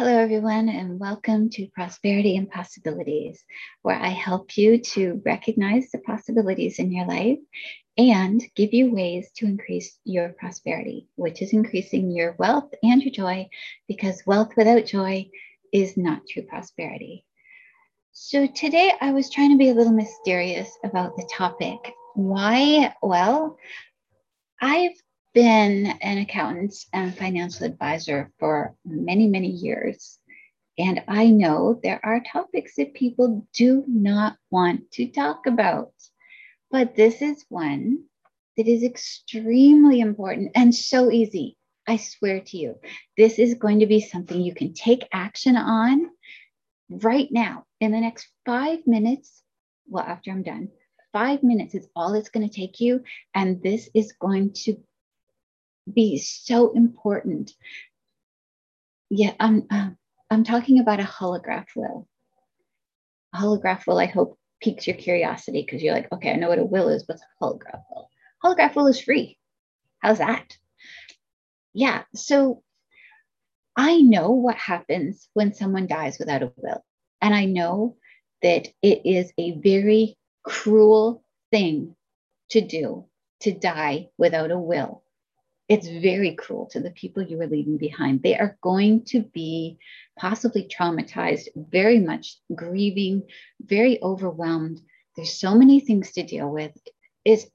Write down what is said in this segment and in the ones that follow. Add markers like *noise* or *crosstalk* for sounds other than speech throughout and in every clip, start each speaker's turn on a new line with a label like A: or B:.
A: Hello, everyone, and welcome to Prosperity and Possibilities, where I help you to recognize the possibilities in your life and give you ways to increase your prosperity, which is increasing your wealth and your joy, because wealth without joy is not true prosperity. So, today I was trying to be a little mysterious about the topic. Why? Well, I've been an accountant and financial advisor for many, many years. And I know there are topics that people do not want to talk about. But this is one that is extremely important and so easy. I swear to you, this is going to be something you can take action on right now in the next five minutes. Well, after I'm done, five minutes is all it's going to take you. And this is going to be so important. Yeah, I'm uh, I'm talking about a holograph will. A holograph will, I hope, piques your curiosity because you're like, okay, I know what a will is. But a holograph will? Holograph will is free. How's that? Yeah. So I know what happens when someone dies without a will. And I know that it is a very cruel thing to do to die without a will it's very cruel to the people you are leaving behind. They are going to be possibly traumatized, very much grieving, very overwhelmed. There's so many things to deal with. It's,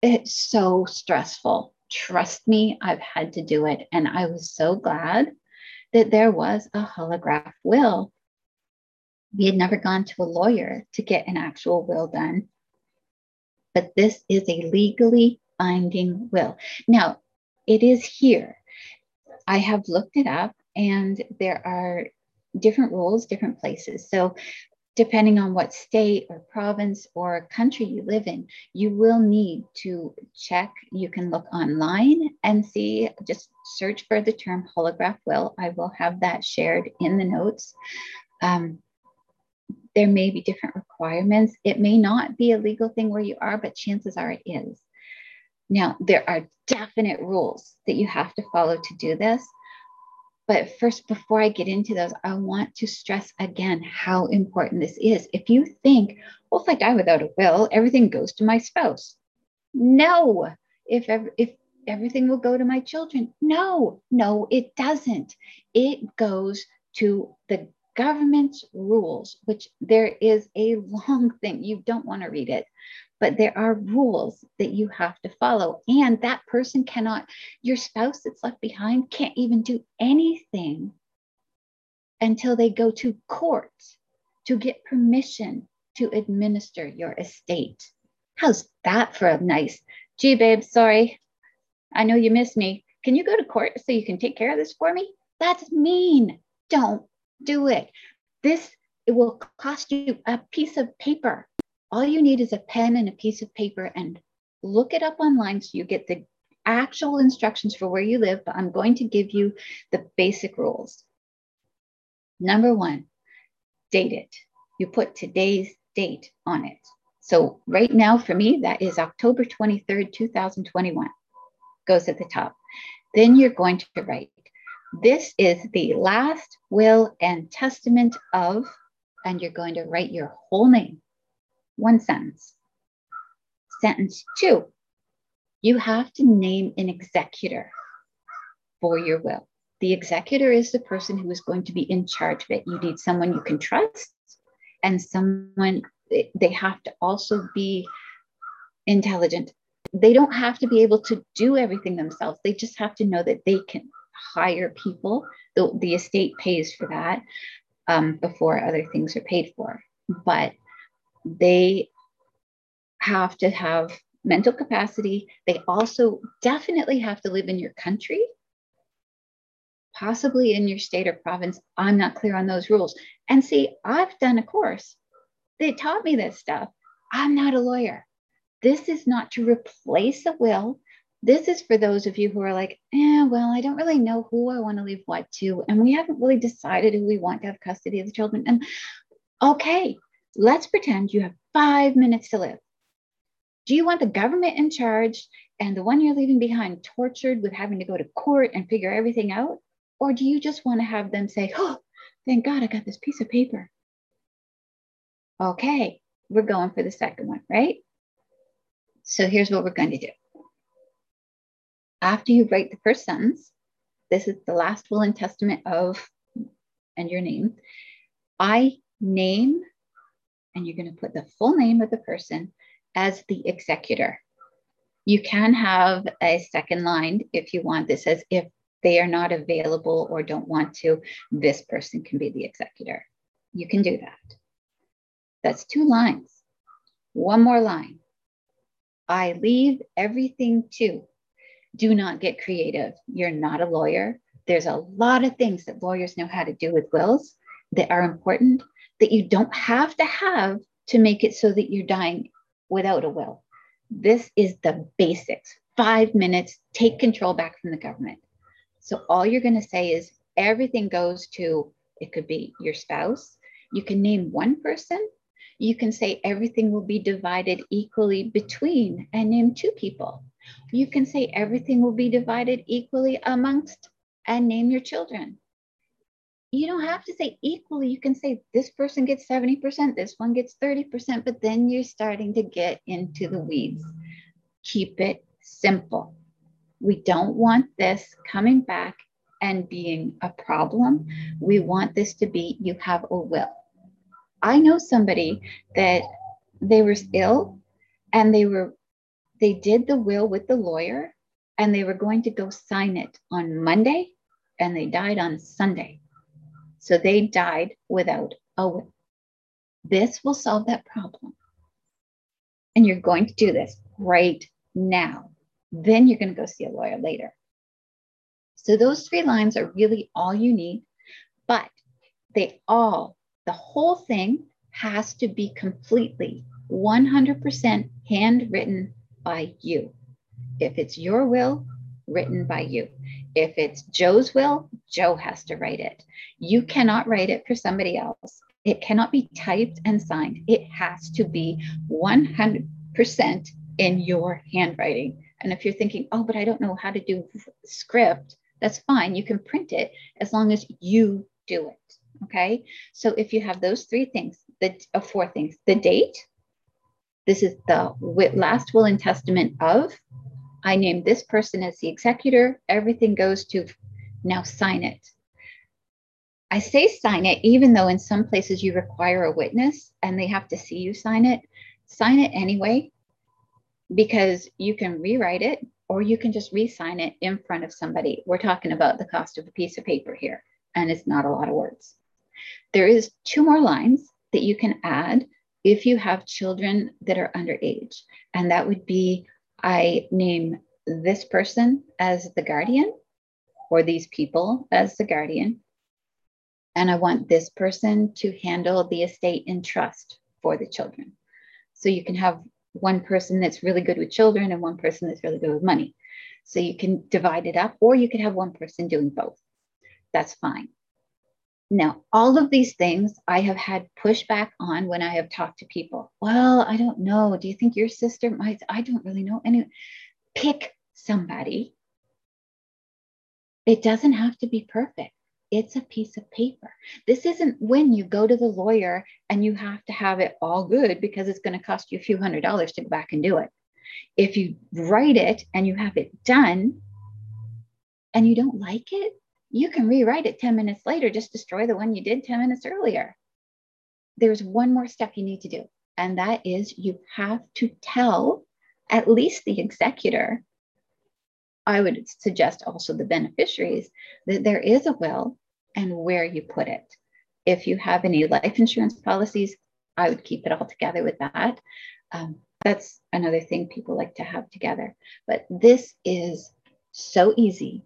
A: it's so stressful. Trust me, I've had to do it. And I was so glad that there was a holograph will. We had never gone to a lawyer to get an actual will done. But this is a legally binding will. Now, it is here. I have looked it up and there are different rules, different places. So, depending on what state or province or country you live in, you will need to check. You can look online and see, just search for the term holograph will. I will have that shared in the notes. Um, there may be different requirements. It may not be a legal thing where you are, but chances are it is. Now, there are definite rules that you have to follow to do this. But first, before I get into those, I want to stress again how important this is. If you think, well, if I die without a will, everything goes to my spouse. No. If, if everything will go to my children, no, no, it doesn't. It goes to the government's rules, which there is a long thing. You don't want to read it, but there are rules that you have to follow. And that person cannot, your spouse that's left behind can't even do anything until they go to court to get permission to administer your estate. How's that for a nice, gee, babe, sorry. I know you miss me. Can you go to court so you can take care of this for me? That's mean. Don't do it. This it will cost you a piece of paper all you need is a pen and a piece of paper and look it up online so you get the actual instructions for where you live, but I'm going to give you the basic rules. Number one, date it. You put today's date on it. So right now for me, that is October 23rd, 2021, goes at the top. Then you're going to write, this is the last will and testament of, and you're going to write your whole name one sentence. Sentence two, you have to name an executor for your will. The executor is the person who is going to be in charge of it. You need someone you can trust and someone, they have to also be intelligent. They don't have to be able to do everything themselves. They just have to know that they can hire people. The, the estate pays for that um, before other things are paid for. But they have to have mental capacity. They also definitely have to live in your country, possibly in your state or province. I'm not clear on those rules. And see, I've done a course. They taught me this stuff. I'm not a lawyer. This is not to replace a will. This is for those of you who are like, eh, well, I don't really know who I want to leave what to. And we haven't really decided who we want to have custody of the children. And okay, Let's pretend you have five minutes to live. Do you want the government in charge and the one you're leaving behind tortured with having to go to court and figure everything out? Or do you just want to have them say, oh, thank God I got this piece of paper? Okay, we're going for the second one, right? So here's what we're going to do. After you write the first sentence, this is the last will and testament of, and your name. I name, and you're going to put the full name of the person as the executor. You can have a second line if you want. This says if they are not available or don't want to, this person can be the executor. You can do that. That's two lines. One more line. I leave everything to. Do not get creative. You're not a lawyer. There's a lot of things that lawyers know how to do with wills that are important that you don't have to have to make it so that you're dying without a will. This is the basics. Five minutes, take control back from the government. So all you're going to say is everything goes to, it could be your spouse. You can name one person. You can say everything will be divided equally between and name two people. You can say everything will be divided equally amongst and name your children. You don't have to say equally. You can say this person gets 70%, this one gets 30%, but then you're starting to get into the weeds. Keep it simple. We don't want this coming back and being a problem. We want this to be you have a will. I know somebody that they were ill and they were they did the will with the lawyer and they were going to go sign it on Monday and they died on Sunday. So they died without a will. This will solve that problem. And you're going to do this right now. Then you're going to go see a lawyer later. So those three lines are really all you need, but they all, the whole thing has to be completely 100% handwritten by you. If it's your will, written by you. If it's Joe's will, Joe has to write it. You cannot write it for somebody else. It cannot be typed and signed. It has to be 100% in your handwriting. And if you're thinking, oh, but I don't know how to do script, that's fine. You can print it as long as you do it. Okay. So if you have those three things, the uh, four things, the date, this is the last will and testament of, I name this person as the executor, everything goes to now sign it. I say sign it, even though in some places you require a witness and they have to see you sign it. Sign it anyway because you can rewrite it or you can just re-sign it in front of somebody. We're talking about the cost of a piece of paper here, and it's not a lot of words. There is two more lines that you can add if you have children that are underage, and that would be I name this person as the guardian or these people as the guardian. And I want this person to handle the estate in trust for the children. So you can have one person that's really good with children and one person that's really good with money. So you can divide it up, or you could have one person doing both. That's fine. Now, all of these things I have had pushback on when I have talked to people. Well, I don't know. Do you think your sister might? I don't really know. Any, pick somebody. It doesn't have to be perfect it's a piece of paper. This isn't when you go to the lawyer and you have to have it all good because it's going to cost you a few hundred dollars to go back and do it. If you write it and you have it done and you don't like it, you can rewrite it 10 minutes later, just destroy the one you did 10 minutes earlier. There's one more step you need to do, and that is you have to tell at least the executor I would suggest also the beneficiaries that there is a will and where you put it. If you have any life insurance policies, I would keep it all together with that. Um, that's another thing people like to have together. But this is so easy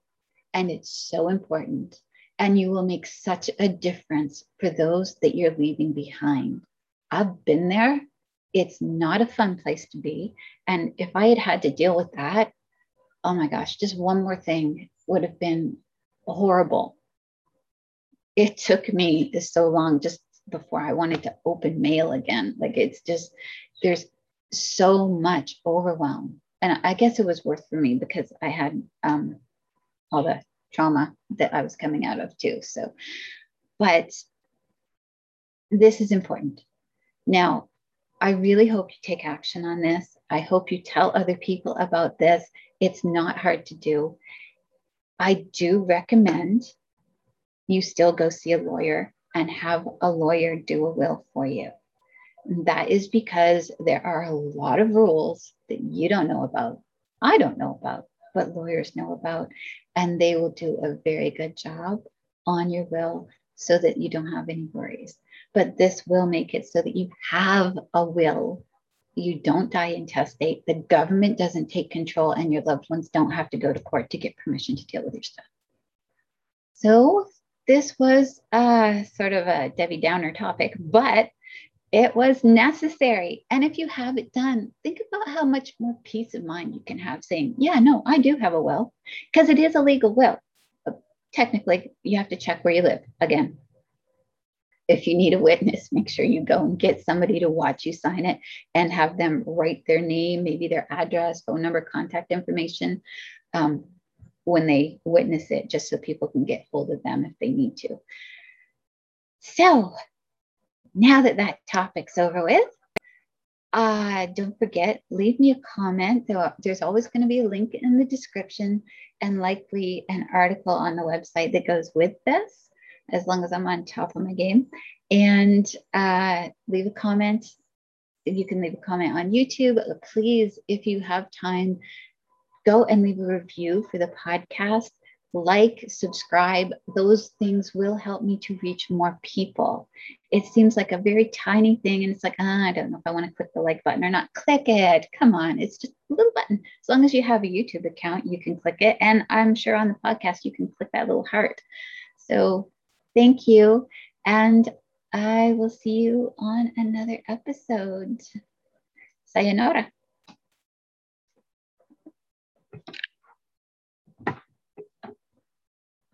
A: and it's so important. And you will make such a difference for those that you're leaving behind. I've been there. It's not a fun place to be. And if I had had to deal with that, oh my gosh, just one more thing would have been horrible it took me so long just before I wanted to open mail again. Like it's just, there's so much overwhelm. And I guess it was worth for me because I had um, all the trauma that I was coming out of too. So, but this is important. Now, I really hope you take action on this. I hope you tell other people about this. It's not hard to do. I do recommend you still go see a lawyer and have a lawyer do a will for you. That is because there are a lot of rules that you don't know about. I don't know about, but lawyers know about. And they will do a very good job on your will so that you don't have any worries. But this will make it so that you have a will. You don't die intestate. The government doesn't take control, and your loved ones don't have to go to court to get permission to deal with your stuff. So, this was uh, sort of a Debbie Downer topic, but it was necessary. And if you have it done, think about how much more peace of mind you can have saying, Yeah, no, I do have a will, because it is a legal will. But technically, you have to check where you live again. If you need a witness, *laughs* make sure you go and get somebody to watch you sign it and have them write their name, maybe their address, phone number, contact information um, when they witness it, just so people can get hold of them if they need to. So, now that that topic's over with, uh, don't forget, leave me a comment. There's always going to be a link in the description and likely an article on the website that goes with this, as long as I'm on top of my game. And uh, leave a comment. You can leave a comment on YouTube. Please, if you have time, go and leave a review for the podcast like, subscribe, those things will help me to reach more people. It seems like a very tiny thing, and it's like, oh, I don't know if I want to click the like button or not. Click it. Come on, it's just a little button. As long as you have a YouTube account, you can click it. And I'm sure on the podcast, you can click that little heart. So thank you. And I will see you on another episode. Sayonara.